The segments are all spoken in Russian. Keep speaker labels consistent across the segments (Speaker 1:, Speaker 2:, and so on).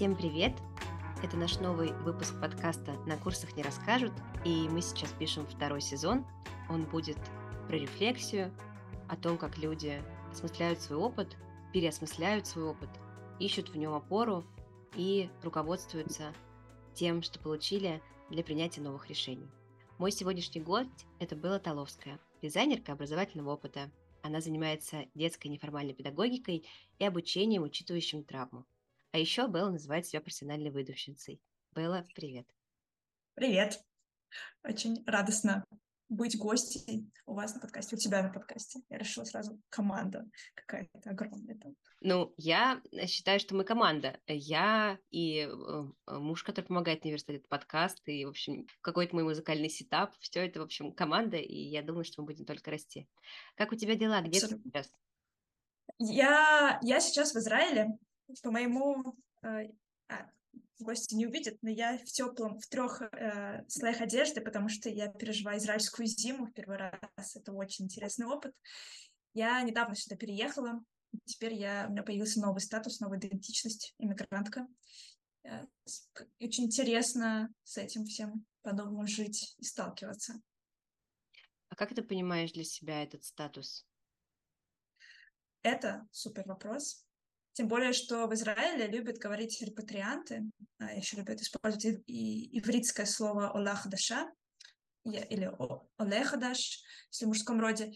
Speaker 1: Всем привет! Это наш новый выпуск подкаста «На курсах не расскажут», и мы сейчас пишем второй сезон. Он будет про рефлексию, о том, как люди осмысляют свой опыт, переосмысляют свой опыт, ищут в нем опору и руководствуются тем, что получили для принятия новых решений. Мой сегодняшний гость – это Белла Толовская, дизайнерка образовательного опыта. Она занимается детской неформальной педагогикой и обучением, учитывающим травму. А еще Белла называет себя профессиональной выдумщицей. Белла, привет.
Speaker 2: Привет. Очень радостно быть гостем у вас на подкасте, у тебя на подкасте. Я решила сразу команда какая-то огромная там.
Speaker 1: Ну, я считаю, что мы команда. Я и э, муж, который помогает мне верстать этот подкаст, и, в общем, какой-то мой музыкальный сетап, все это, в общем, команда, и я думаю, что мы будем только расти. Как у тебя дела? Где Абсолютно. ты сейчас?
Speaker 2: Я, я сейчас в Израиле, по моему э, а, гости не увидят, но я в теплом, в трех э, слоях одежды, потому что я переживаю израильскую зиму в первый раз. Это очень интересный опыт. Я недавно сюда переехала. Теперь я, у меня появился новый статус, новая идентичность, иммигрантка. Э, очень интересно с этим всем по-новому жить и сталкиваться.
Speaker 1: А как ты понимаешь для себя этот статус?
Speaker 2: Это супер вопрос. Тем более, что в Израиле любят говорить репатрианты, а еще любят использовать и ивритское слово «олахдаша» или «олехадаш», если в мужском роде,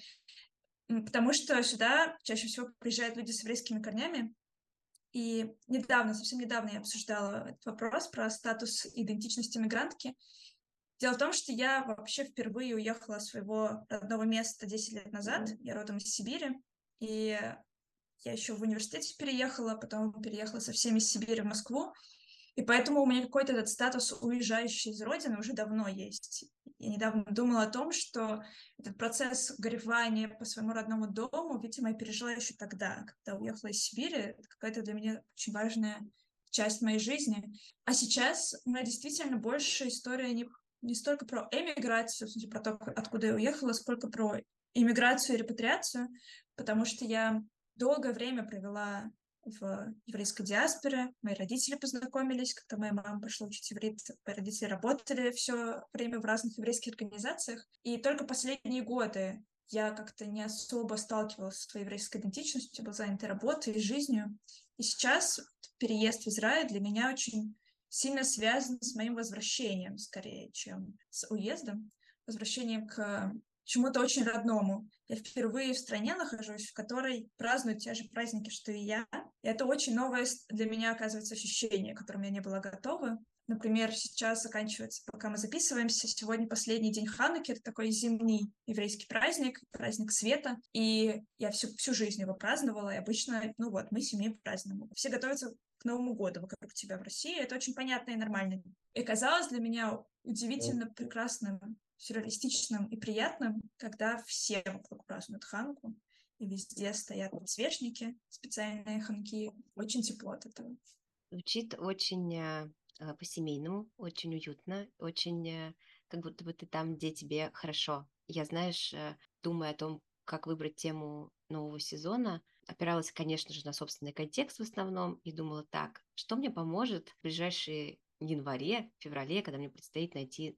Speaker 2: потому что сюда чаще всего приезжают люди с еврейскими корнями, и недавно, совсем недавно я обсуждала этот вопрос про статус идентичности мигрантки. Дело в том, что я вообще впервые уехала с своего родного места 10 лет назад. Я родом из Сибири. И я еще в университете переехала, потом переехала со всеми из Сибири в Москву. И поэтому у меня какой-то этот статус уезжающий из родины уже давно есть. Я недавно думала о том, что этот процесс горевания по своему родному дому, видимо, я пережила еще тогда, когда уехала из Сибири. Это какая-то для меня очень важная часть моей жизни. А сейчас у меня действительно больше история не, не столько про эмиграцию, в смысле, про то, откуда я уехала, сколько про иммиграцию и репатриацию, потому что я долгое время провела в еврейской диаспоре. Мои родители познакомились, когда моя мама пошла учить иврит. Мои родители работали все время в разных еврейских организациях. И только последние годы я как-то не особо сталкивалась с своей еврейской идентичностью, была занята работой и жизнью. И сейчас переезд в Израиль для меня очень сильно связан с моим возвращением, скорее, чем с уездом, возвращением к чему-то очень родному. Я впервые в стране нахожусь, в которой празднуют те же праздники, что и я. И это очень новое для меня, оказывается, ощущение, к которому я не была готова. Например, сейчас заканчивается, пока мы записываемся, сегодня последний день Хануки, это такой зимний еврейский праздник, праздник света, и я всю, всю жизнь его праздновала, и обычно, ну вот, мы семьей празднуем. Все готовятся к Новому году вокруг тебя в России, это очень понятно и нормально. И казалось для меня удивительно прекрасным сюрреалистичным и приятным, когда все вокруг празднуют Ханку, и везде стоят подсвечники, специальные ханки. Очень тепло от этого.
Speaker 1: Звучит очень э, э, по-семейному, очень уютно, очень э, как будто бы ты там, где тебе хорошо. Я, знаешь, думая о том, как выбрать тему нового сезона, опиралась, конечно же, на собственный контекст в основном и думала так, что мне поможет в ближайшие январе, феврале, когда мне предстоит найти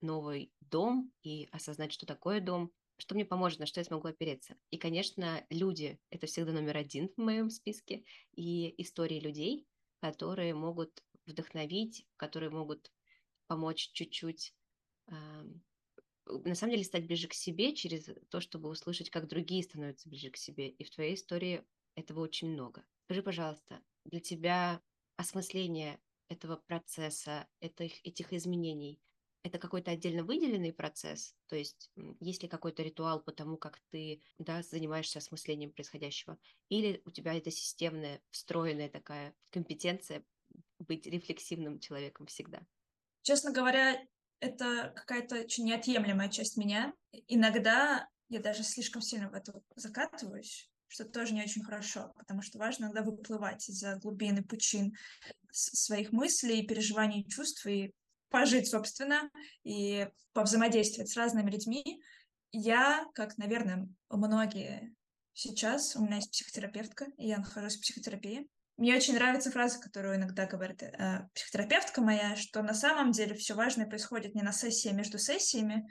Speaker 1: новый дом и осознать, что такое дом, что мне поможет, на что я смогу опереться. И, конечно, люди — это всегда номер один в моем списке, и истории людей, которые могут вдохновить, которые могут помочь чуть-чуть, э, на самом деле, стать ближе к себе через то, чтобы услышать, как другие становятся ближе к себе. И в твоей истории этого очень много. Скажи, пожалуйста, для тебя осмысление этого процесса, этих, этих изменений, это какой-то отдельно выделенный процесс? То есть есть ли какой-то ритуал по тому, как ты да, занимаешься осмыслением происходящего? Или у тебя это системная, встроенная такая компетенция быть рефлексивным человеком всегда?
Speaker 2: Честно говоря, это какая-то очень неотъемлемая часть меня. Иногда я даже слишком сильно в это закатываюсь, что тоже не очень хорошо, потому что важно иногда выплывать из-за глубины пучин своих мыслей, переживаний, чувств и пожить, собственно, и повзаимодействовать с разными людьми. Я, как, наверное, многие сейчас, у меня есть психотерапевтка, и я нахожусь в психотерапии. Мне очень нравится фраза, которую иногда говорит э, психотерапевтка моя, что на самом деле все важное происходит не на сессии, а между сессиями,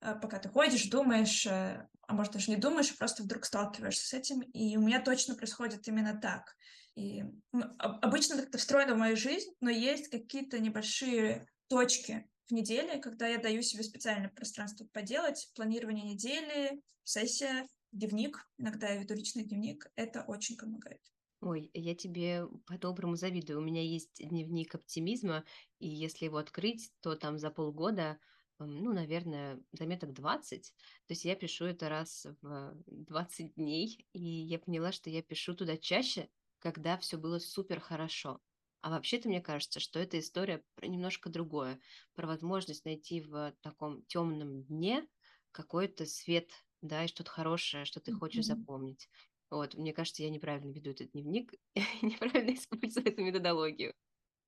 Speaker 2: э, пока ты ходишь, думаешь, э, а может даже не думаешь, а просто вдруг сталкиваешься с этим. И у меня точно происходит именно так. И ну, обычно как-то встроено в мою жизнь, но есть какие-то небольшие точки в неделе, когда я даю себе специальное пространство поделать, планирование недели, сессия, дневник, иногда я веду личный дневник, это очень помогает.
Speaker 1: Ой, я тебе по-доброму завидую. У меня есть дневник оптимизма, и если его открыть, то там за полгода, ну, наверное, заметок 20. То есть я пишу это раз в 20 дней, и я поняла, что я пишу туда чаще, когда все было супер хорошо. А вообще-то мне кажется, что эта история про немножко другое, про возможность найти в таком темном дне какой-то свет, да, и что-то хорошее, что ты хочешь mm-hmm. запомнить. Вот, мне кажется, я неправильно веду этот дневник, неправильно использую эту методологию.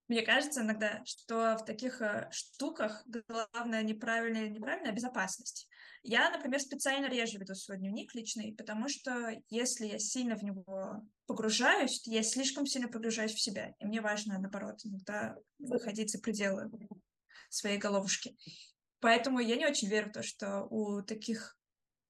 Speaker 2: Мне кажется иногда, что в таких э, штуках главное неправильная или неправильная безопасность. Я, например, специально реже веду свой дневник личный, потому что если я сильно в него погружаюсь, я слишком сильно погружаюсь в себя. И мне важно, наоборот, иногда выходить за пределы своей головушки. Поэтому я не очень верю в то, что у таких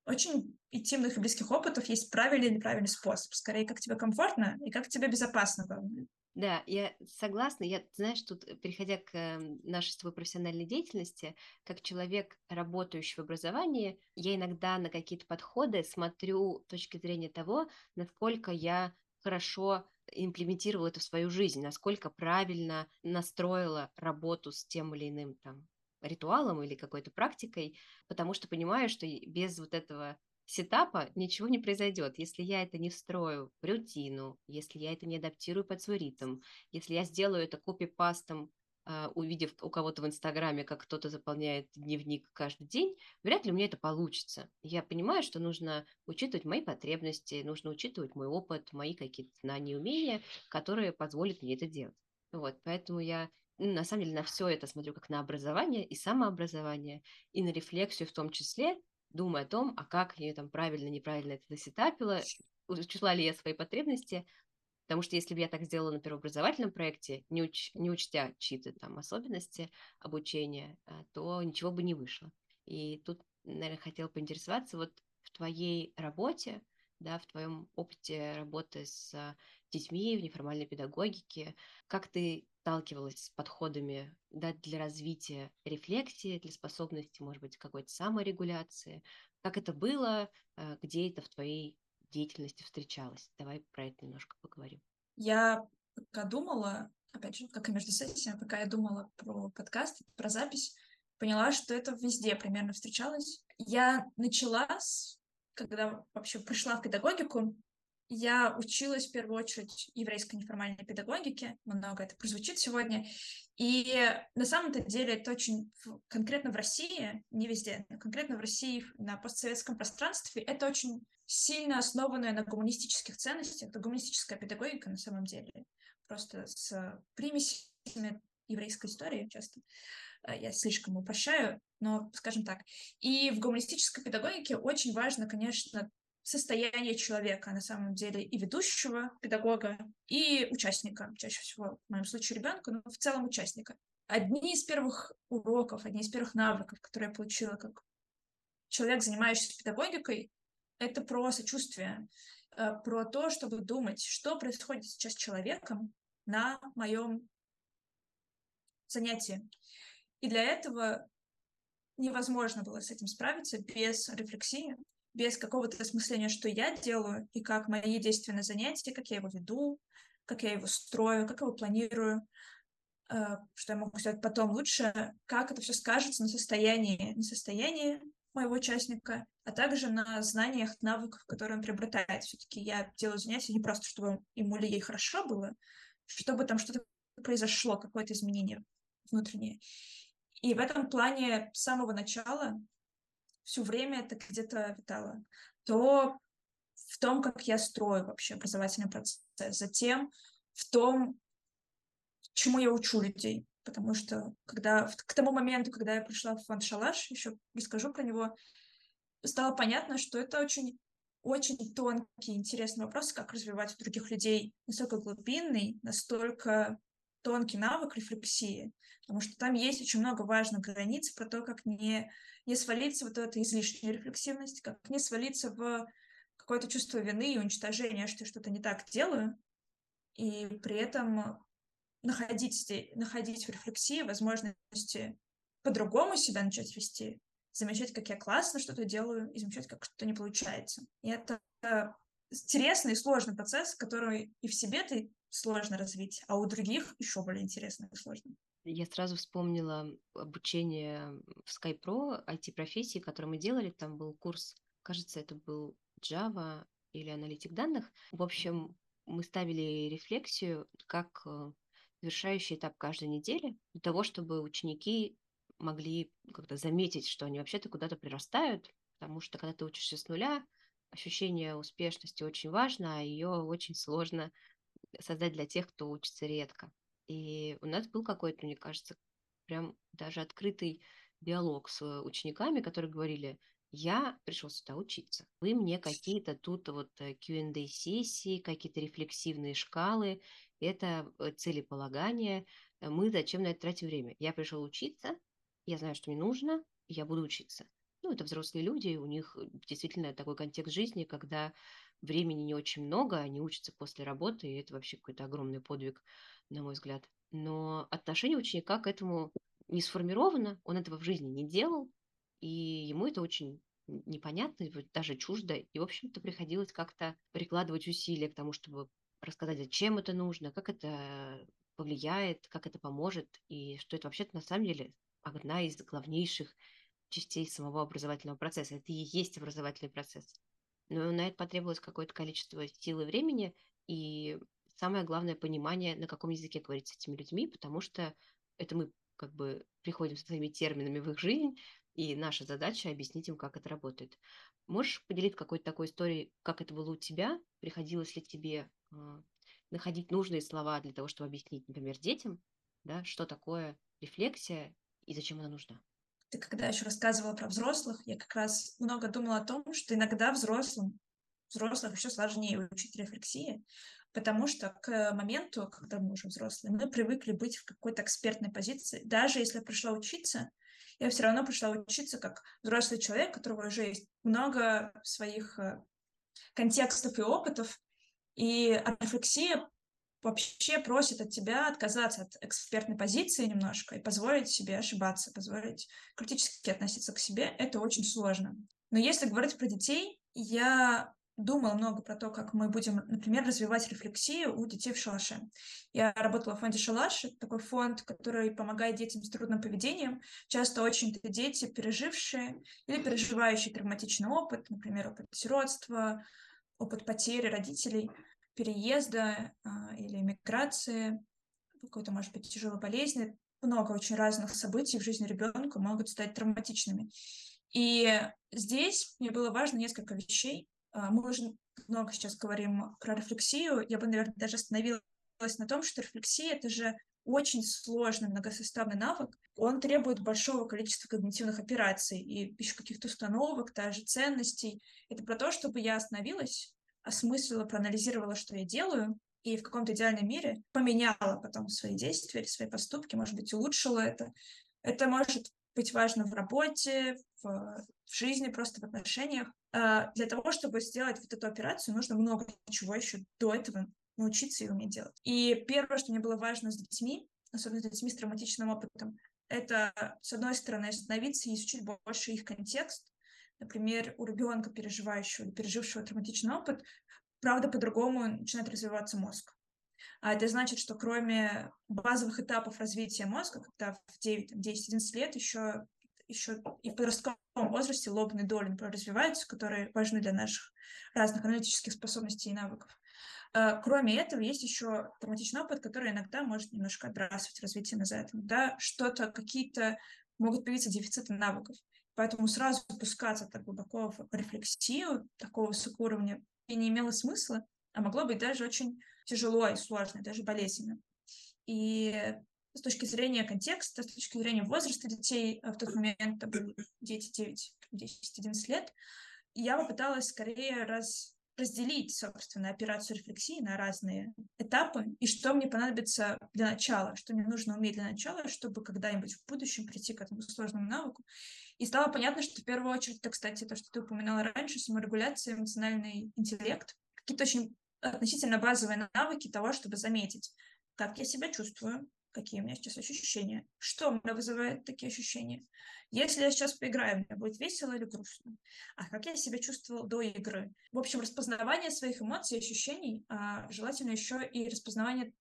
Speaker 2: очень интимных и близких опытов есть правильный или неправильный способ. Скорее, как тебе комфортно и как тебе безопасно, главное.
Speaker 1: Да, я согласна. Я, знаешь, тут, э, переходя к эм, нашей с тобой профессиональной деятельности, как человек, работающий в образовании, я иногда на какие-то подходы смотрю с точки зрения того, насколько я хорошо имплементировала это в свою жизнь, насколько правильно настроила работу с тем или иным там ритуалом или какой-то практикой, потому что понимаю, что без вот этого сетапа ничего не произойдет. Если я это не встрою в рутину, если я это не адаптирую под свой ритм, если я сделаю это копипастом, Uh, увидев у кого-то в Инстаграме, как кто-то заполняет дневник каждый день, вряд ли у меня это получится. Я понимаю, что нужно учитывать мои потребности, нужно учитывать мой опыт, мои какие-то знания умения, которые позволят мне это делать. Вот, поэтому я на самом деле на все это смотрю как на образование и самообразование, и на рефлексию в том числе, думая о том, а как я там правильно, неправильно это засетапила, учла ли я свои потребности, потому что если бы я так сделала на первообразовательном проекте, не, уч, не учтя чьи-то там особенности обучения, а, то ничего бы не вышло. И тут, наверное, хотела поинтересоваться, вот в твоей работе, да, в твоем опыте работы с детьми в неформальной педагогике, как ты сталкивалась с подходами да, для развития рефлексии, для способности, может быть, какой-то саморегуляции? Как это было? Э, где это в твоей деятельности встречалось? Давай про это немножко поговорим.
Speaker 2: Я пока думала, опять же, как и между сессиями, пока я думала про подкаст, про запись, поняла, что это везде примерно встречалось. Я начала с, когда вообще пришла в педагогику, я училась в первую очередь еврейской неформальной педагогике, много это прозвучит сегодня, и на самом-то деле это очень конкретно в России, не везде, но конкретно в России, на постсоветском пространстве, это очень сильно основанная на гуманистических ценностях, это гуманистическая педагогика на самом деле, просто с примесями еврейской истории часто. Э, я слишком упрощаю, но скажем так. И в гуманистической педагогике очень важно, конечно, состояние человека на самом деле и ведущего педагога, и участника, чаще всего в моем случае ребенка, но в целом участника. Одни из первых уроков, одни из первых навыков, которые я получила как человек, занимающийся педагогикой, это про сочувствие, э, про то, чтобы думать, что происходит сейчас с человеком на моем занятии. И для этого невозможно было с этим справиться без рефлексии, без какого-то осмысления, что я делаю и как мои действия на занятии, как я его веду, как я его строю, как его планирую, э, что я могу сделать потом лучше, как это все скажется на состоянии, на состоянии моего участника, а также на знаниях, навыках, которые он приобретает. Все-таки я делаю занятия не просто, чтобы ему или ей хорошо было, чтобы там что-то произошло, какое-то изменение внутреннее. И в этом плане с самого начала все время это где-то витало, то в том, как я строю вообще образовательный процесс, затем в том, чему я учу людей. Потому что когда, к тому моменту, когда я пришла в фонд «Шалаш», еще расскажу про него, стало понятно, что это очень очень тонкие, интересные вопросы, как развивать у других людей настолько глубинный, настолько тонкий навык рефлексии, потому что там есть очень много важных границ про то, как не, не свалиться вот в эту излишнюю рефлексивность, как не свалиться в какое-то чувство вины и уничтожения, что я что-то не так делаю, и при этом находить, находить в рефлексии возможности по-другому себя начать вести, замечать, как я классно что-то делаю, и замечать, как что-то не получается. И это интересный и сложный процесс, который и в себе ты сложно развить, а у других еще более интересно и сложно.
Speaker 1: Я сразу вспомнила обучение в SkyPro IT-профессии, который мы делали. Там был курс, кажется, это был Java или аналитик данных. В общем, мы ставили рефлексию как э, завершающий этап каждой недели для того, чтобы ученики могли как-то заметить, что они вообще-то куда-то прирастают, потому что когда ты учишься с нуля, ощущение успешности очень важно, а ее очень сложно создать для тех, кто учится редко. И у нас был какой-то, мне кажется, прям даже открытый диалог с учениками, которые говорили, я пришел сюда учиться. Вы мне какие-то тут вот э, Q&A-сессии, какие-то рефлексивные шкалы, это э, целеполагание. Мы зачем на это тратим время? Я пришел учиться, я знаю, что мне нужно, я буду учиться. Ну, это взрослые люди, у них э, действительно такой контекст жизни, когда времени не очень много, они учатся после работы, и это вообще какой-то огромный подвиг, на мой взгляд. Но отношение ученика к этому не сформировано, он этого в жизни не делал, и ему это очень непонятно, даже чуждо, и, в общем-то, приходилось как-то прикладывать усилия к тому, чтобы рассказать, зачем это нужно, как это повлияет, как это поможет, и что это вообще-то на самом деле одна из главнейших частей самого образовательного процесса. Это и есть образовательный процесс. Но на это потребовалось какое-то количество сил и времени, и самое главное понимание, на каком языке говорить с этими людьми, потому что это мы как бы приходим со своими терминами в их жизнь, и наша задача объяснить им, как это работает. Можешь поделиться какой-то такой историей, как это было у тебя? Приходилось ли тебе э, находить нужные слова для того, чтобы объяснить, например, детям, да, что такое рефлексия и зачем она нужна?
Speaker 2: Ты когда еще рассказывала про взрослых, я как раз много думала о том, что иногда взрослым, взрослых еще сложнее учить рефлексии, потому что к моменту, когда мы уже взрослые, мы привыкли быть в какой-то экспертной позиции. Даже если я пришла учиться, я все равно пришла учиться как взрослый человек, у которого уже есть много своих э, контекстов и опытов, и рефлексия вообще просит от тебя отказаться от экспертной позиции немножко и позволить себе ошибаться, позволить критически относиться к себе. Это очень сложно. Но если говорить про детей, я думала много про то, как мы будем, например, развивать рефлексию у детей в шалаше. Я работала в фонде «Шалаш», это такой фонд, который помогает детям с трудным поведением. Часто очень это дети, пережившие или переживающие травматичный опыт, например, опыт сиротства, опыт потери родителей, переезда а, или миграции, какой-то, может быть, тяжелой болезни. Много очень разных событий в жизни ребенка могут стать травматичными. И здесь мне было важно несколько вещей. А, мы уже много сейчас говорим про рефлексию. Я бы, наверное, даже остановилась на том, что рефлексия — это же очень сложный многосоставный навык. Он требует большого количества когнитивных операций и еще каких-то установок, даже ценностей. Это про то, чтобы я остановилась, осмыслила, проанализировала, что я делаю, и в каком-то идеальном мире поменяла потом свои действия или свои поступки, может быть, улучшила это. Это может быть важно в работе, в, в жизни, просто в отношениях. А для того, чтобы сделать вот эту операцию, нужно много чего еще до этого научиться и уметь делать. И первое, что мне было важно с детьми, особенно с детьми с травматичным опытом, это, с одной стороны, остановиться и изучить больше их контекст. Например, у ребенка, переживающего или пережившего травматичный опыт, правда, по-другому начинает развиваться мозг. А это значит, что кроме базовых этапов развития мозга, когда в 9, 10, 11 лет еще, еще и в подростковом возрасте лобные доли, например, развиваются, которые важны для наших разных аналитических способностей и навыков. А, кроме этого, есть еще травматичный опыт, который иногда может немножко отбрасывать развитие назад. Да, что-то, какие-то могут появиться дефициты навыков. Поэтому сразу пускаться так глубоко в рефлексию такого высокого уровня и не имело смысла, а могло быть даже очень тяжело и сложно, даже болезненно. И с точки зрения контекста, с точки зрения возраста детей, а в тот момент это были дети 9, 10, 11 лет, я попыталась скорее раз разделить, собственно, операцию рефлексии на разные этапы, и что мне понадобится для начала, что мне нужно уметь для начала, чтобы когда-нибудь в будущем прийти к этому сложному навыку. И стало понятно, что в первую очередь, это, кстати, то, что ты упоминала раньше, саморегуляция, эмоциональный интеллект, какие-то очень относительно базовые навыки того, чтобы заметить, как я себя чувствую, какие у меня сейчас ощущения, что у меня вызывает такие ощущения. Если я сейчас поиграю, мне будет весело или грустно. А как я себя чувствовал до игры? В общем, распознавание своих эмоций, ощущений, а желательно еще и распознавание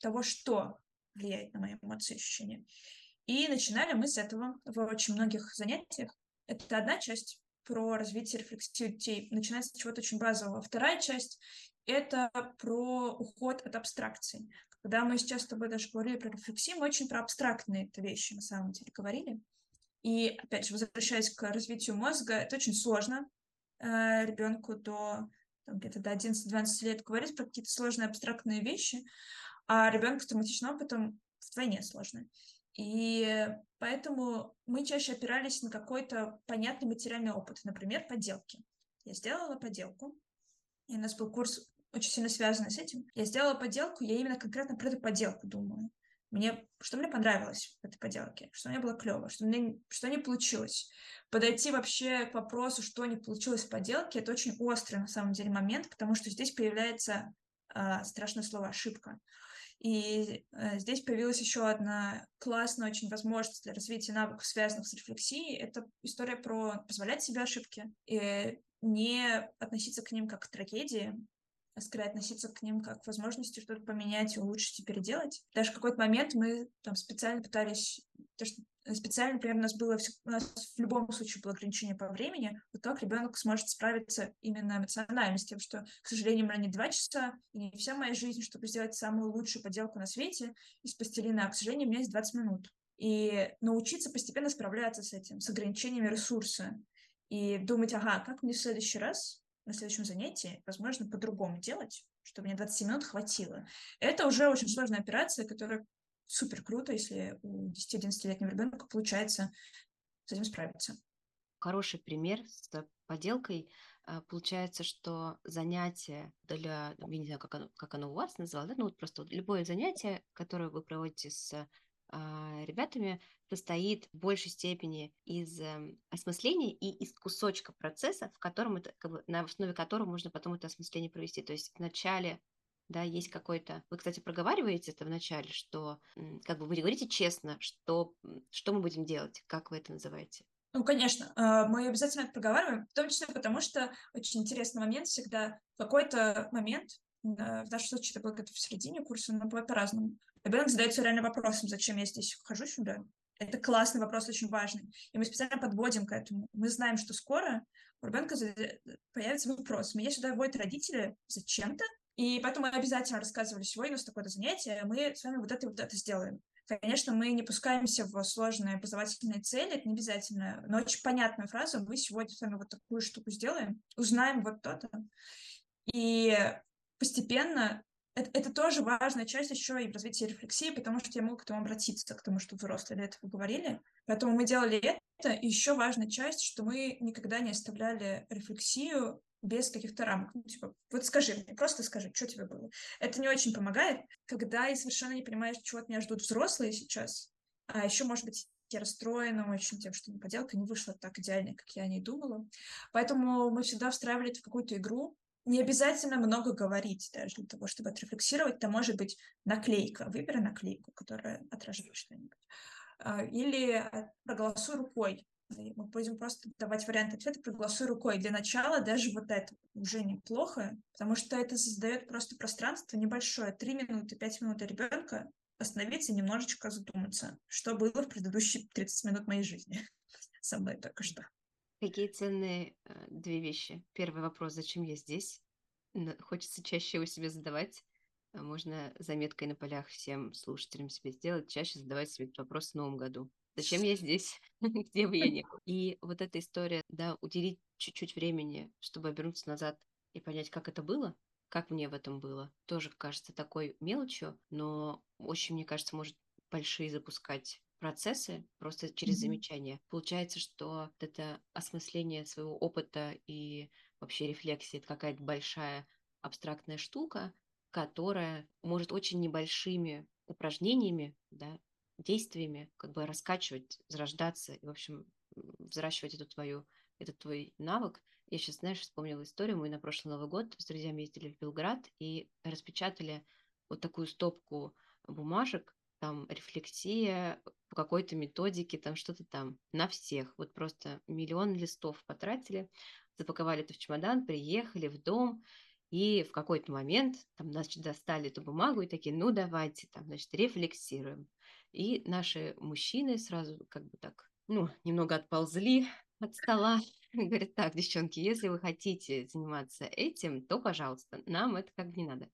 Speaker 2: того, что влияет на мои эмоции и ощущения. И начинали мы с этого в очень многих занятиях. Это одна часть про развитие рефлексии детей. Начинается с чего-то очень базового. Вторая часть — это про уход от абстракций. Когда мы сейчас с тобой даже говорили про рефлексию, мы очень про абстрактные вещи на самом деле говорили. И, опять же, возвращаясь к развитию мозга, это очень сложно э, ребенку до где-то до 11-12 лет говорить про какие-то сложные абстрактные вещи, а ребенку с травматичным опытом вдвойне сложно. И поэтому мы чаще опирались на какой-то понятный материальный опыт, например, поделки. Я сделала поделку, и у нас был курс очень сильно связанный с этим. Я сделала поделку, я именно конкретно про эту поделку думаю. Мне, что мне понравилось в этой поделке, что мне было клево, что мне что не получилось. Подойти вообще к вопросу, что не получилось в поделке, это очень острый на самом деле момент, потому что здесь появляется э, страшное слово ошибка. И э, здесь появилась еще одна классная очень возможность для развития навыков, связанных с рефлексией. Это история про позволять себе ошибки и не относиться к ним как к трагедии, скорее относиться к ним как к возможности что-то поменять, улучшить и переделать. Даже в какой-то момент мы там специально пытались, то, что специально, например, у нас было, у нас в любом случае было ограничение по времени, вот как ребенок сможет справиться именно эмоционально с тем, что, к сожалению, меня не два часа, и не вся моя жизнь, чтобы сделать самую лучшую поделку на свете из пластилина, а, к сожалению, у меня есть 20 минут. И научиться постепенно справляться с этим, с ограничениями ресурса, и думать, ага, как мне в следующий раз на следующем занятии, возможно, по-другому делать, чтобы мне 20 минут хватило. Это уже очень сложная операция, которая супер круто, если у 10-11-летнего ребенка получается с этим справиться.
Speaker 1: Хороший пример с поделкой. А, получается, что занятие для, я не знаю, как оно, как оно у вас называлось, ну вот просто любое занятие, которое вы проводите с ребятами состоит в большей степени из э, осмысления и из кусочка процесса, в котором это, как бы, на основе которого можно потом это осмысление провести. То есть вначале да, есть какой-то... Вы, кстати, проговариваете это вначале, что как бы вы говорите честно, что, что мы будем делать, как вы это называете?
Speaker 2: Ну, конечно, а, мы обязательно это проговариваем, в том числе потому, что очень интересный момент всегда, в какой-то момент, в нашем случае это было где-то в середине курса, но бывает по-разному, ребенок задается реально вопросом, зачем я здесь хожу сюда. Это классный вопрос, очень важный. И мы специально подводим к этому. Мы знаем, что скоро у ребенка появится вопрос. Меня сюда вводят родители зачем-то, и поэтому мы обязательно рассказывали, сегодня у нас такое-то занятие, мы с вами вот это вот это сделаем. Конечно, мы не пускаемся в сложные образовательные цели, это не обязательно, но очень понятная фраза, мы сегодня с вами вот такую штуку сделаем, узнаем вот то-то. И постепенно это, это тоже важная часть еще и в рефлексии, потому что я могу к этому обратиться, к тому, что взрослые до этого говорили. Поэтому мы делали это. И еще важная часть, что мы никогда не оставляли рефлексию без каких-то рамок. Ну, типа, вот скажи мне, просто скажи, что тебе было. Это не очень помогает, когда я совершенно не понимаешь, чего от меня ждут взрослые сейчас, а еще, может быть, я расстроена очень тем, что поделка не вышла так идеально, как я о ней думала. Поэтому мы всегда встраивали это в какую-то игру, не обязательно много говорить даже для того, чтобы отрефлексировать. Это может быть наклейка. Выбери наклейку, которая отражает что-нибудь. А, или проголосуй рукой. Мы будем просто давать вариант ответа проголосуй рукой. Для начала даже вот это уже неплохо, потому что это создает просто пространство небольшое. Три минуты, пять минут ребенка остановиться и немножечко задуматься, что было в предыдущие 30 минут моей жизни со мной только что.
Speaker 1: Какие ценные э, две вещи? Первый вопрос, зачем я здесь? Хочется чаще его себе задавать. А можно заметкой на полях всем слушателям себе сделать, чаще задавать себе этот вопрос в новом году. Зачем я здесь? Где бы я ни? И вот эта история, да, уделить чуть-чуть времени, чтобы обернуться назад и понять, как это было, как мне в этом было, тоже кажется такой мелочью, но очень, мне кажется, может большие запускать процессы просто через mm-hmm. замечание. Получается, что это осмысление своего опыта и вообще рефлексия это какая-то большая абстрактная штука, которая может очень небольшими упражнениями, да, действиями как бы раскачивать, зарождаться и, в общем, взращивать эту твою, этот твой навык. Я сейчас, знаешь, вспомнила историю. Мы на прошлый Новый год с друзьями ездили в Белград и распечатали вот такую стопку бумажек, там рефлексия по какой-то методике, там что-то там, на всех. Вот просто миллион листов потратили, запаковали это в чемодан, приехали в дом, и в какой-то момент там, значит, достали эту бумагу и такие, ну давайте там, значит, рефлексируем. И наши мужчины сразу как бы так, ну, немного отползли от стола. И говорят, так, девчонки, если вы хотите заниматься этим, то, пожалуйста, нам это как бы не надо.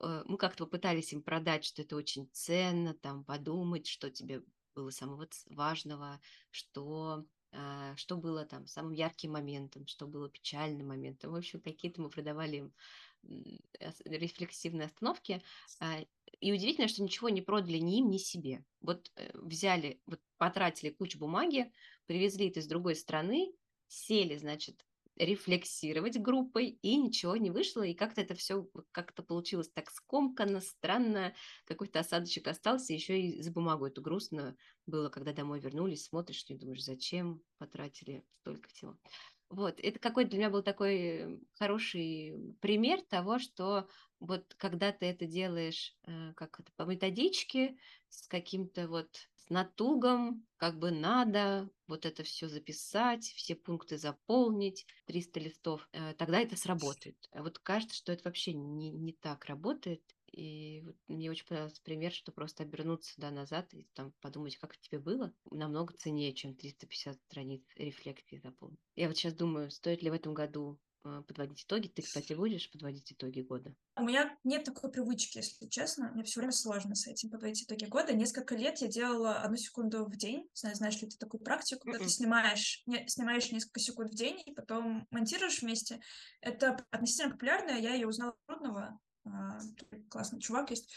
Speaker 1: Э, мы как-то попытались им продать, что это очень ценно, там, подумать, что тебе было самого важного, что а, что было там самым ярким моментом, что было печальным моментом. В общем, какие-то мы продавали им рефлексивные остановки. А, и удивительно, что ничего не продали ни им, ни себе. Вот э, взяли, вот потратили кучу бумаги, привезли это из другой страны, сели, значит, рефлексировать группой, и ничего не вышло, и как-то это все как-то получилось так скомканно, странно, какой-то осадочек остался, еще и за бумагу эту грустно было, когда домой вернулись, смотришь и думаешь, зачем потратили столько всего. Вот, это какой-то для меня был такой хороший пример того, что вот когда ты это делаешь э, как это, по методичке, с каким-то вот с натугом, как бы надо вот это все записать, все пункты заполнить, 300 листов, э, тогда это сработает. А вот кажется, что это вообще не, не так работает, и вот мне очень понравился пример, что просто обернуться да, назад и там подумать, как тебе было, намного ценнее, чем 350 страниц рефлексии заполнить. Я вот сейчас думаю, стоит ли в этом году подводить итоги. Ты, кстати, будешь подводить итоги года?
Speaker 2: У меня нет такой привычки, если честно. Мне все время сложно с этим подводить итоги года. Несколько лет я делала одну секунду в день. Знаешь, знаешь ли ты такую практику, когда ты м-м. снимаешь, не, снимаешь несколько секунд в день и потом монтируешь вместе. Это относительно популярно. Я ее узнала трудного а, классный чувак есть,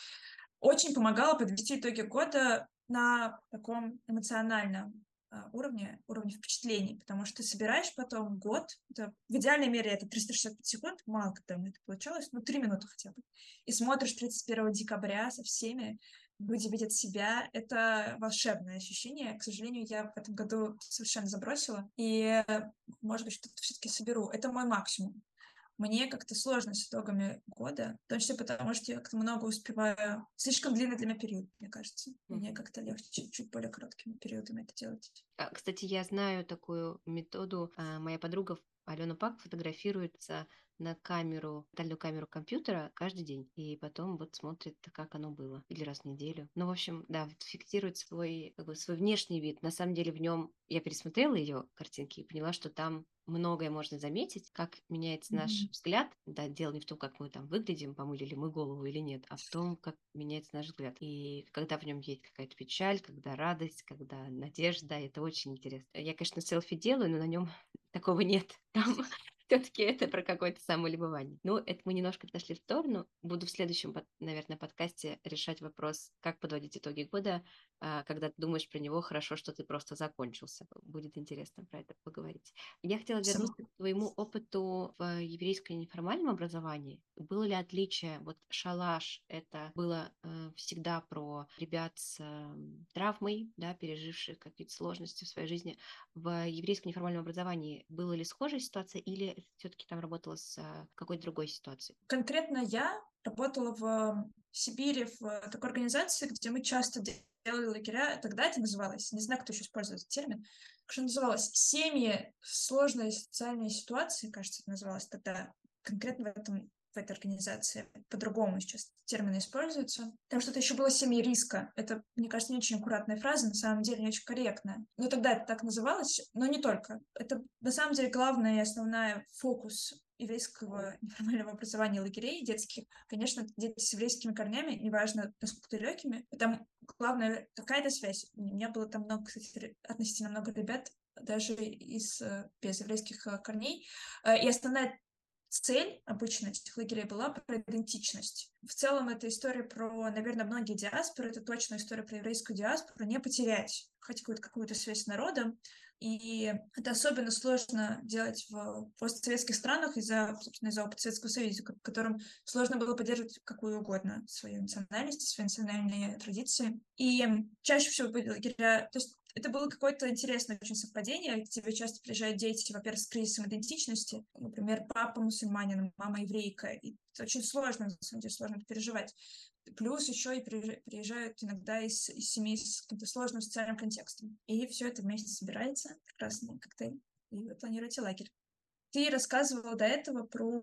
Speaker 2: очень помогала подвести итоги года на таком эмоциональном а, уровне, уровне впечатлений, потому что собираешь потом год, это, в идеальной мере это 365 секунд, мало когда мне это получалось, ну, 3 минуты хотя бы, и смотришь 31 декабря со всеми, люди видят себя, это волшебное ощущение. К сожалению, я в этом году совершенно забросила, и, может быть, что-то все-таки соберу. Это мой максимум. Мне как-то сложно с итогами года, точно потому что я как-то много успеваю. Слишком длинный для меня период, мне кажется. Мне как-то легче чуть более короткими периодами это делать.
Speaker 1: А, кстати, я знаю такую методу. А, моя подруга Алена Пак фотографируется на камеру, тотальную камеру компьютера каждый день. И потом вот смотрит, как оно было. Или раз в неделю. Ну, в общем, да, фиксирует свой, как бы, свой внешний вид. На самом деле в нем я пересмотрела ее картинки и поняла, что там многое можно заметить, как меняется mm-hmm. наш взгляд. Да, дело не в том, как мы там выглядим, помыли ли мы голову или нет, а в том, как меняется наш взгляд. И когда в нем есть какая-то печаль, когда радость, когда надежда, это очень интересно. Я, конечно, селфи делаю, но на нем такого нет. Там все-таки это про какое-то самолюбование. Ну, это мы немножко отошли в сторону. Буду в следующем, наверное, подкасте решать вопрос, как подводить итоги года, а, когда ты думаешь про него, хорошо, что ты просто закончился. Будет интересно про это поговорить. Я хотела вернуться к твоему опыту в еврейском неформальном образовании. Было ли отличие? Вот шалаш — это было э, всегда про ребят с э, травмой, да, переживших какие-то сложности в своей жизни. В еврейском неформальном образовании была ли схожая ситуация или все-таки там работала с э, какой-то другой ситуацией?
Speaker 2: Конкретно я работала в Сибири в такой организации, где мы часто делали лагеря, тогда это называлось, не знаю, кто еще использует этот термин, что называлось «Семьи в сложной социальной ситуации», кажется, это называлось тогда, конкретно в этом в этой организации. По-другому сейчас термины используются. Там что-то еще было семьи риска. Это, мне кажется, не очень аккуратная фраза, на самом деле не очень корректная. Но тогда это так называлось, но не только. Это, на самом деле, главная и основная фокус еврейского неформального образования лагерей детских. Конечно, дети с еврейскими корнями, неважно, насколько далекими, там главное какая-то связь. У меня было там много, кстати, относительно много ребят, даже из э, без еврейских э, корней. Э, и основная цель обычно этих лагерей была про идентичность. В целом это история про, наверное, многие диаспоры, это точно история про еврейскую диаспору, не потерять хоть какую-то, какую-то связь с народом. И это особенно сложно делать в постсоветских странах из-за, собственно, из-за опыта Советского Союза, в котором сложно было поддерживать какую угодно свою национальность, свои национальные традиции. И чаще всего были лагеря... То есть это было какое-то интересное очень совпадение. К тебе часто приезжают дети, во-первых, с кризисом идентичности. Например, папа мусульманин, мама еврейка. И это очень сложно, на самом деле, сложно переживать. Плюс еще и приезжают иногда из, из семей с каким-то сложным социальным контекстом. И все это вместе собирается, прекрасный коктейль, и вы планируете лагерь. Ты рассказывала до этого про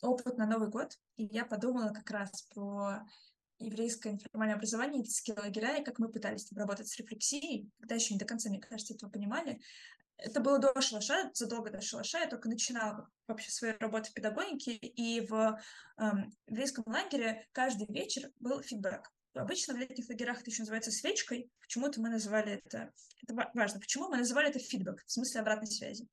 Speaker 2: опыт на Новый год, и я подумала как раз про еврейское неформальное образование, детские лагеря, и как мы пытались работать с рефлексией, когда еще не до конца, мне кажется, этого понимали. Это было до шалаша, задолго до шалаша, я только начинала вообще свою работу в педагогике, и в эм, еврейском лагере каждый вечер был фидбэк. Обычно в летних лагерях это еще называется свечкой. Почему-то мы называли это... Это важно. Почему мы называли это фидбэк, в смысле обратной связи.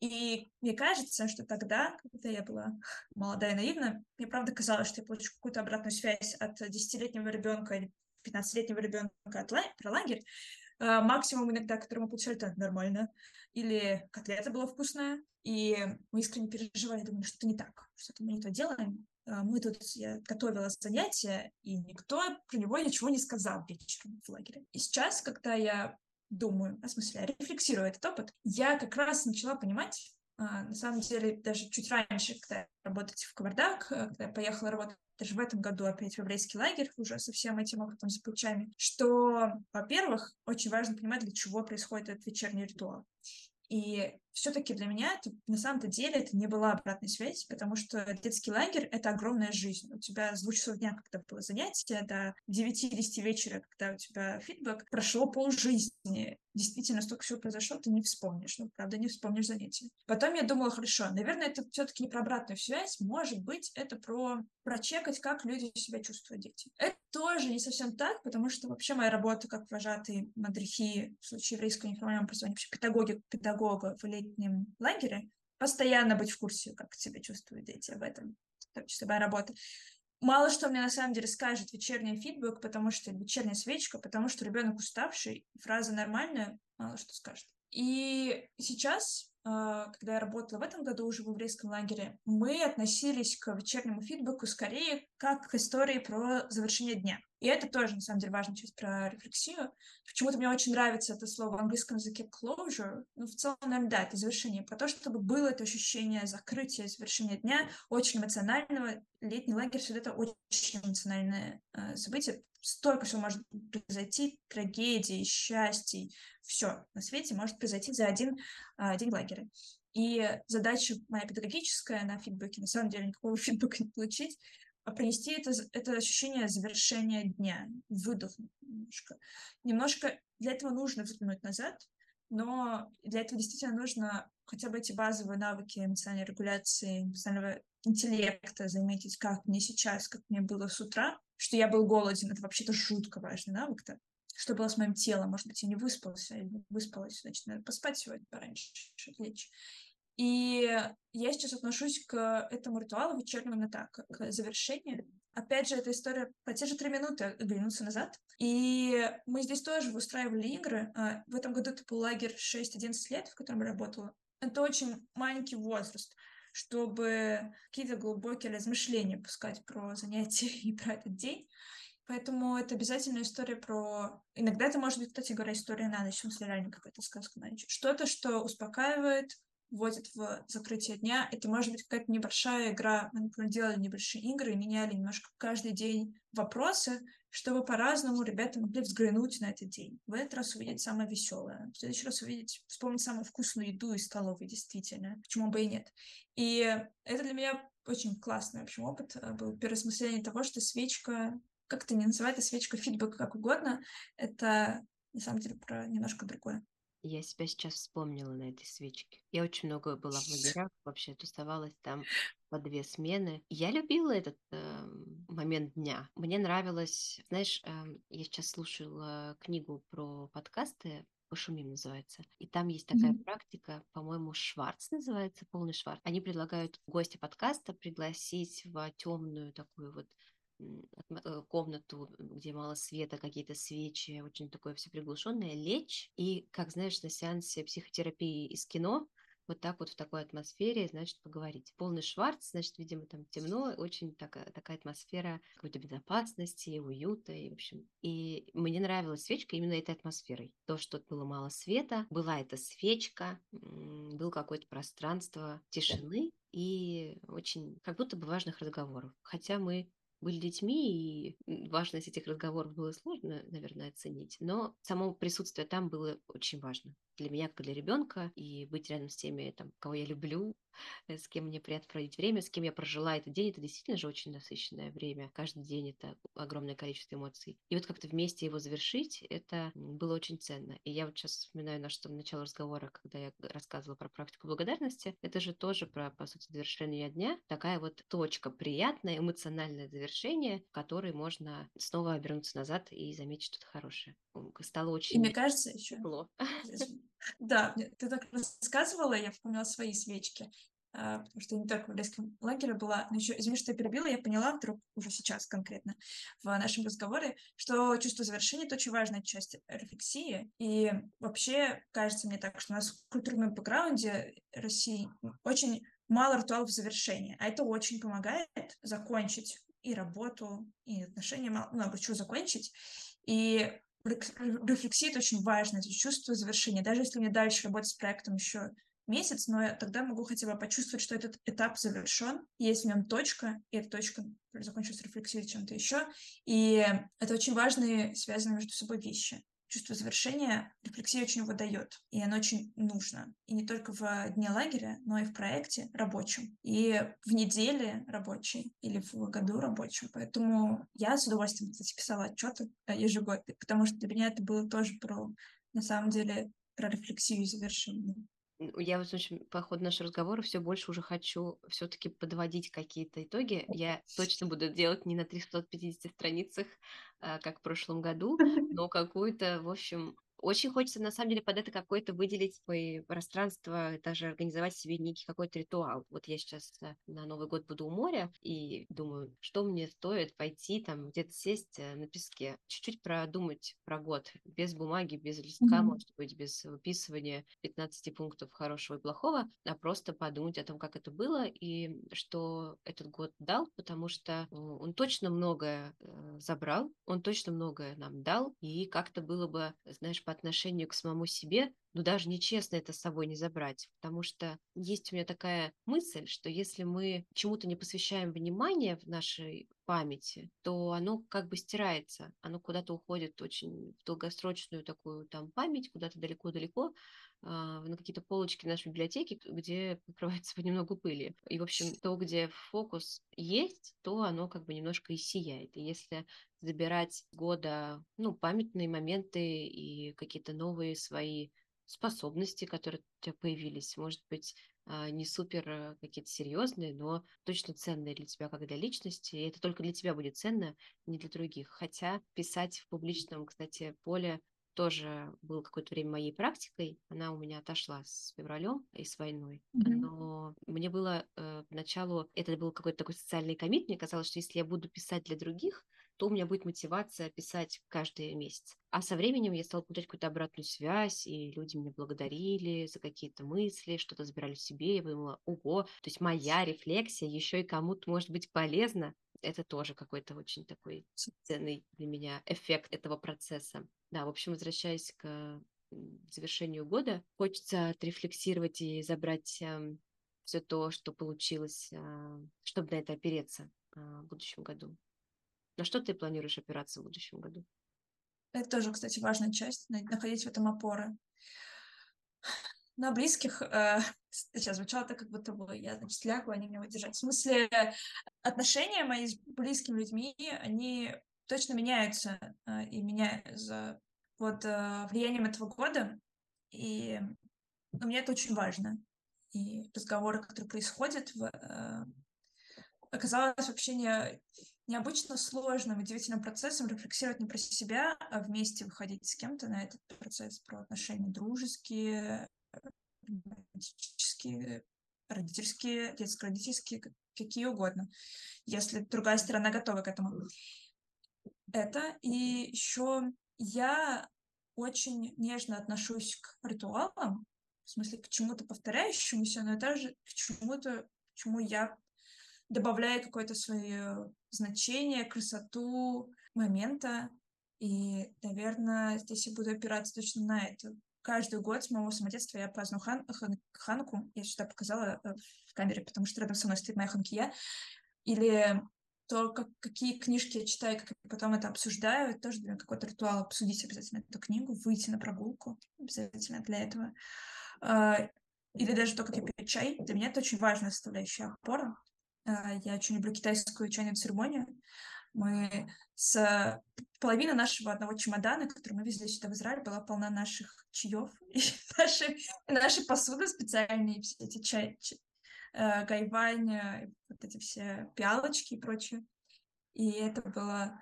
Speaker 2: И мне кажется, что тогда, когда я была молодая и наивна, мне правда казалось, что я получу какую-то обратную связь от 10-летнего ребенка или 15-летнего ребенка от ла- про лагерь. Uh, максимум иногда, который мы получали, это нормально. Или котлета была вкусная, и мы искренне переживали, думали, что-то не так, что-то мы не то делаем. Uh, мы тут, я готовила занятия, и никто про него ничего не сказал вечером в лагере. И сейчас, когда я думаю, а в смысле, рефлексирую этот опыт, я как раз начала понимать, а, на самом деле, даже чуть раньше, когда я работала в Кавардак, э, когда я поехала работать даже в этом году опять в еврейский лагерь, уже со всем этим опытом за плечами, что, во-первых, очень важно понимать, для чего происходит этот вечерний ритуал. И все-таки для меня это, на самом-то деле это не была обратная связь, потому что детский лагерь — это огромная жизнь. У тебя с двух часов дня, когда было занятие, до 9-10 вечера, когда у тебя фидбэк, прошло полжизни. Действительно, столько всего произошло, ты не вспомнишь. Ну, правда, не вспомнишь занятие. Потом я думала, хорошо, наверное, это все-таки не про обратную связь, может быть, это про прочекать, как люди себя чувствуют, дети. Это тоже не совсем так, потому что вообще моя работа как вожатый мадрихи в случае еврейского неформального образования, вообще педагоги, педагога в летнем лагере, постоянно быть в курсе, как себя чувствуют дети об этом, в том числе моя работа. Мало что мне на самом деле скажет вечерний фидбэк, потому что вечерняя свечка, потому что ребенок уставший, фраза нормальная, мало что скажет. И сейчас, когда я работала в этом году уже в еврейском лагере, мы относились к вечернему фидбэку скорее как к истории про завершение дня. И это тоже, на самом деле, важная часть про рефлексию. Почему-то мне очень нравится это слово в английском языке closure. Ну, в целом, наверное, да, это завершение. Про то, чтобы было это ощущение закрытия, завершения дня, очень эмоционального. Летний лагерь всегда это очень эмоциональное э, событие. Столько всего может произойти, трагедии, счастий, все на свете может произойти за один э, день лагеря. И задача моя педагогическая на фидбэке, на самом деле никакого фидбэка не получить, а принести это, это ощущение завершения дня, выдохнуть немножко. Немножко для этого нужно взглянуть назад, но для этого действительно нужно хотя бы эти базовые навыки эмоциональной регуляции, эмоционального интеллекта заметить, как мне сейчас, как мне было с утра, что я был голоден, это вообще-то жутко важный навык-то. Что было с моим телом? Может быть, я не выспался или не выспалась, значит, надо поспать сегодня пораньше, лечь. И я сейчас отношусь к этому ритуалу вечернему именно так, к завершению. Опять же, эта история по те же три минуты оглянуться назад. И мы здесь тоже устраивали игры. А, в этом году это был лагерь 6-11 лет, в котором я работала. Это очень маленький возраст, чтобы какие-то глубокие размышления пускать про занятия и про этот день. Поэтому это обязательная история про... Иногда это может быть, кстати говоря, история на ночь, в смысле реально какая-то сказка на ночь. Что-то, что успокаивает, вводит в закрытие дня. Это может быть какая-то небольшая игра. Мы, например, делали небольшие игры, меняли немножко каждый день вопросы, чтобы по-разному ребята могли взглянуть на этот день. В этот раз увидеть самое веселое, в следующий раз увидеть, вспомнить самую вкусную еду из столовой, действительно. Почему бы и нет. И это для меня очень классный, в общем, опыт э, был переосмысление того, что свечка, как это не называть, это свечка, фидбэк, как угодно, это на самом деле про немножко другое.
Speaker 1: Я себя сейчас вспомнила на этой свечке. Я очень много была в лагерях, вообще тусовалась там. По две смены. Я любила этот э, момент дня. Мне нравилось, знаешь, э, я сейчас слушала книгу про подкасты «Пошумим» называется. И там есть такая mm-hmm. практика, по-моему, Шварц называется, полный Шварц. Они предлагают гостя подкаста пригласить в темную такую вот Э, комнату, где мало света, какие-то свечи, очень такое все приглушенное, лечь и, как знаешь, на сеансе психотерапии из кино, вот так вот в такой атмосфере, значит, поговорить. Полный шварц, значит, видимо, там темно, очень такая, такая атмосфера какой-то безопасности, уюта, и, в общем. И мне нравилась свечка именно этой атмосферой. То, что было мало света, была эта свечка, было какое-то пространство тишины и очень как будто бы важных разговоров. Хотя мы были детьми, и важность этих разговоров было сложно, наверное, оценить, но само присутствие там было очень важно для меня, как для ребенка, и быть рядом с теми, там, кого я люблю, с кем мне приятно проводить время, с кем я прожила этот день, это действительно же очень насыщенное время. Каждый день это огромное количество эмоций. И вот как-то вместе его завершить, это было очень ценно. И я вот сейчас вспоминаю наше начало разговора, когда я рассказывала про практику благодарности. Это же тоже про, по сути, завершение дня. Такая вот точка, приятное, эмоциональное завершение, в которой можно снова обернуться назад и заметить что-то хорошее. Стало очень...
Speaker 2: И мне кажется еще... Тепло. Да, ты так рассказывала, я вспомнила свои свечки, а, потому что я не только в еврейском лагере была, но еще, извини, что я перебила, я поняла вдруг, уже сейчас конкретно, в нашем разговоре, что чувство завершения — это очень важная часть рефлексии, и вообще кажется мне так, что у нас в культурном бэкграунде России очень мало ритуалов завершения, а это очень помогает закончить и работу, и отношения, много чего закончить, и рефлексия — это очень важно, это чувство завершения. Даже если мне дальше работать с проектом еще месяц, но я тогда могу хотя бы почувствовать, что этот этап завершен, есть в нем точка, и эта точка закончилась рефлексией чем-то еще. И это очень важные, связанные между собой вещи чувство завершения рефлексия очень выдает, и оно очень нужно. И не только в дне лагеря, но и в проекте рабочем, и в неделе рабочей или в году рабочем. Поэтому я с удовольствием, кстати, писала отчеты э, ежегодно, потому что для меня это было тоже про, на самом деле, про рефлексию и завершение
Speaker 1: я вот очень по ходу нашего разговора все больше уже хочу все-таки подводить какие-то итоги. Я точно буду делать не на 350 страницах, а, как в прошлом году, но какую-то, в общем, очень хочется, на самом деле, под это какое-то выделить свое пространство, даже организовать себе некий какой-то ритуал. Вот я сейчас э, на Новый год буду у моря и думаю, что мне стоит пойти там где-то сесть э, на песке, чуть-чуть продумать про год, без бумаги, без листка, mm-hmm. может быть, без выписывания 15 пунктов хорошего и плохого, а просто подумать о том, как это было и что этот год дал, потому что он точно многое э, забрал, он точно многое нам дал, и как-то было бы, знаешь, отношению к самому себе, ну даже нечестно это с собой не забрать, потому что есть у меня такая мысль, что если мы чему-то не посвящаем внимания в нашей памяти, то оно как бы стирается, оно куда-то уходит очень в долгосрочную такую там память, куда-то далеко-далеко, на какие-то полочки нашей библиотеки, где покрывается понемногу пыли. И, в общем, то, где фокус есть, то оно как бы немножко и сияет. И если забирать года, ну, памятные моменты и какие-то новые свои способности, которые у тебя появились, может быть, а, не супер э, какие-то серьезные, но точно ценные для тебя как для личности, и это только для тебя будет ценно, не для других. Хотя писать в публичном, кстати, поле тоже было какое-то время моей практикой. Она у меня отошла с февралем и с войной. Mm-hmm. Но мне было э, поначалу, это был какой-то такой социальный комит, мне казалось, что если я буду писать для других, то у меня будет мотивация писать каждый месяц. А со временем я стала получать какую-то обратную связь, и люди меня благодарили за какие-то мысли, что-то забирали себе. Я подумала, ого, то есть моя рефлексия еще и кому-то может быть полезна. Это тоже какой-то очень такой ценный для меня эффект этого процесса. Да, в общем, возвращаясь к завершению года, хочется отрефлексировать и забрать э, все то, что получилось, э, чтобы на это опереться э, в будущем году. На что ты планируешь опираться в будущем году?
Speaker 2: Это тоже, кстати, важная часть, находить в этом опоры. На близких, э, сейчас звучало так, как будто бы я, значит, лягу, они меня выдержать. В смысле, отношения мои с близкими людьми, они точно меняются, э, и меня за под э, влиянием этого года, и ну, мне это очень важно. И разговоры, которые происходят э, оказалось вообще не, необычно сложным, удивительным процессом рефлексировать не про себя, а вместе выходить с кем-то на этот процесс про отношения дружеские, романтические, родительские, детско-родительские, какие угодно, если другая сторона готова к этому. Это. И еще я очень нежно отношусь к ритуалам, в смысле к чему-то повторяющемуся, но также к чему-то, чему я добавляю какое-то свое значение, красоту момента. И, наверное, здесь я буду опираться точно на это. Каждый год с моего самодетства я праздную хан, хан, ханку. Я сюда показала э, в камере, потому что рядом со мной стоит моя ханкия. Или то, как, какие книжки я читаю, как я потом это обсуждаю, это тоже для меня какой-то ритуал обсудить обязательно эту книгу, выйти на прогулку обязательно для этого. А, или даже то, как я пью чай. Для меня это очень важная составляющая опора. А, я очень люблю китайскую чайную церемонию. Мы с половина нашего одного чемодана, который мы везли сюда в Израиль, была полна наших чаев и нашей, нашей посуды специальные, все эти чай, э, гайвань, вот эти все пиалочки и прочее. И это была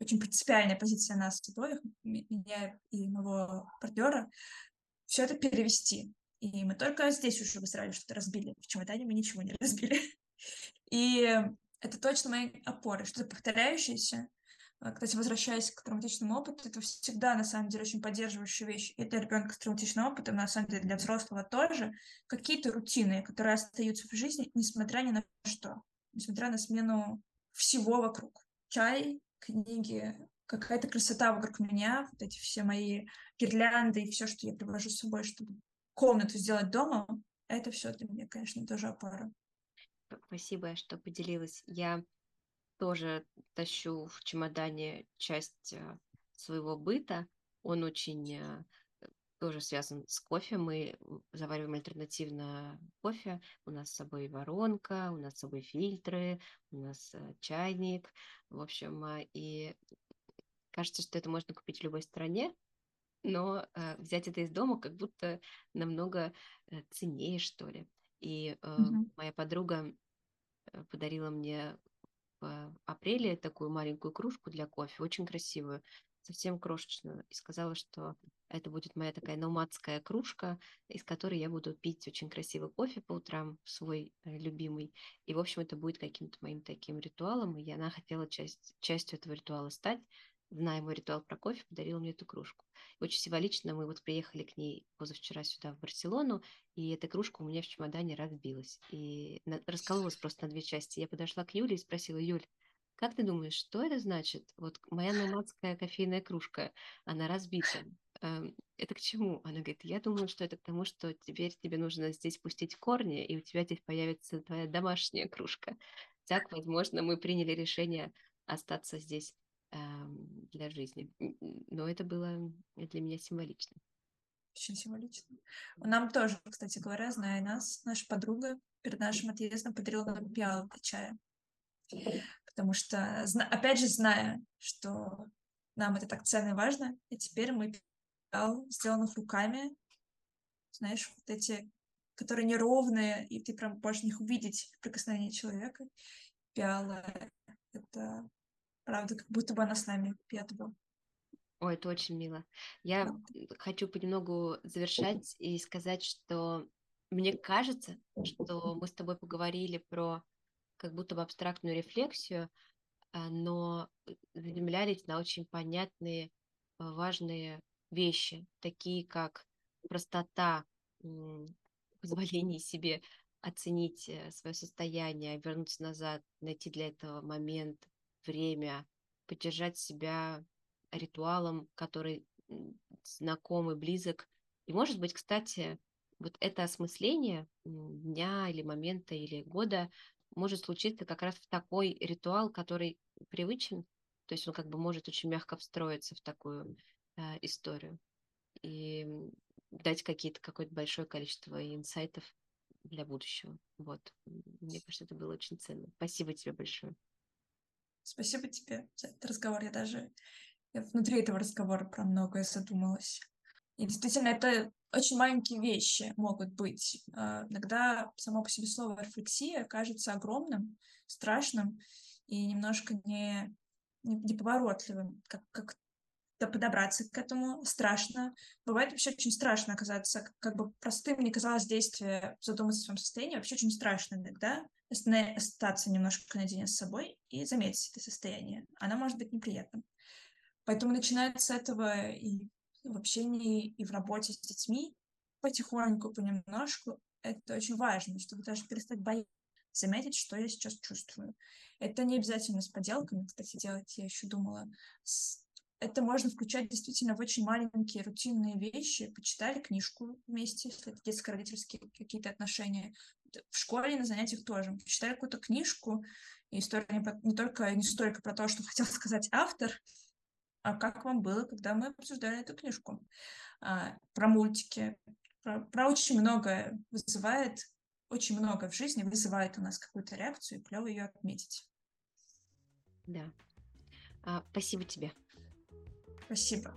Speaker 2: очень принципиальная позиция нас обоих, меня и моего партнера, все это перевести. И мы только здесь уже в Израиле что-то разбили. В чемодане мы ничего не разбили. И это точно мои опоры, что-то повторяющееся. А, кстати, возвращаясь к травматичному опыту, это всегда, на самом деле, очень поддерживающая вещь. И для ребенка с травматичным опытом, на самом деле, для взрослого тоже. Какие-то рутины, которые остаются в жизни, несмотря ни на что. Несмотря на смену всего вокруг. Чай, книги, какая-то красота вокруг меня, вот эти все мои гирлянды и все, что я привожу с собой, чтобы комнату сделать дома, это все для меня, конечно, тоже опора.
Speaker 1: Спасибо, что поделилась. Я тоже тащу в чемодане часть э, своего быта. Он очень э, тоже связан с кофе. Мы завариваем альтернативно кофе. У нас с собой воронка, у нас с собой фильтры, у нас э, чайник. В общем, и кажется, что это можно купить в любой стране, но взять это из дома как будто намного ценнее, что ли. И э, mm-hmm. моя подруга подарила мне апреле такую маленькую кружку для кофе, очень красивую, совсем крошечную, и сказала, что это будет моя такая номадская кружка, из которой я буду пить очень красивый кофе по утрам, свой э, любимый. И, в общем, это будет каким-то моим таким ритуалом, и она хотела часть, частью этого ритуала стать зная мой ритуал про кофе, подарила мне эту кружку. И очень символично мы вот приехали к ней позавчера сюда, в Барселону, и эта кружка у меня в чемодане разбилась. И на, раскололась просто на две части. Я подошла к Юле и спросила, Юль, как ты думаешь, что это значит? Вот моя номадская кофейная кружка, она разбита. Эм, это к чему? Она говорит, я думаю, что это к тому, что теперь тебе нужно здесь пустить корни, и у тебя здесь появится твоя домашняя кружка. Так, возможно, мы приняли решение остаться здесь для жизни. Но это было для меня символично.
Speaker 2: Очень символично. Нам тоже, кстати говоря, зная нас, наша подруга перед нашим отъездом подарила нам пиалу чая. Потому что, опять же, зная, что нам это так ценно и важно, и теперь мы пиал, сделанных руками, знаешь, вот эти, которые неровные, и ты прям можешь в них увидеть прикосновение человека. Пиала — это Правда, как будто бы она с нами пятого.
Speaker 1: Ой, это очень мило. Я да. хочу понемногу завершать и сказать, что мне кажется, что мы с тобой поговорили про как будто бы абстрактную рефлексию, а, но заземлялись на очень понятные, а, важные вещи, такие как простота, позволение себе оценить э, свое состояние, вернуться назад, найти для этого момент, время, поддержать себя ритуалом, который знакомый, близок. И, может быть, кстати, вот это осмысление дня или момента или года может случиться как раз в такой ритуал, который привычен, то есть он как бы может очень мягко встроиться в такую э, историю и дать какие-то какое-то большое количество инсайтов для будущего. Вот. Мне кажется, это было очень ценно. Спасибо тебе большое.
Speaker 2: Спасибо тебе за этот разговор. Я даже я внутри этого разговора про многое задумалась. И действительно, это очень маленькие вещи могут быть. А, иногда само по себе слово рефлексия кажется огромным, страшным и немножко не, не, неповоротливым, как, как подобраться к этому страшно. Бывает вообще очень страшно оказаться, как бы простым не казалось действие задуматься о своем состоянии, вообще очень страшно иногда остаться немножко наедине с собой и заметить это состояние. Оно может быть неприятным. Поэтому начинать с этого и в общении, и в работе с детьми потихоньку, понемножку, это очень важно, чтобы даже перестать бояться, заметить, что я сейчас чувствую. Это не обязательно с поделками, кстати, делать, я еще думала. Это можно включать действительно в очень маленькие рутинные вещи. Почитали книжку вместе, если это детско-родительские какие-то отношения. В школе на занятиях тоже. Почитали какую-то книжку, и история не, не только не столько про то, что хотел сказать автор, а как вам было, когда мы обсуждали эту книжку? А, про мультики, про, про очень многое вызывает, очень много в жизни вызывает у нас какую-то реакцию, и клево ее отметить.
Speaker 1: Да. А, спасибо тебе.
Speaker 2: Спасибо.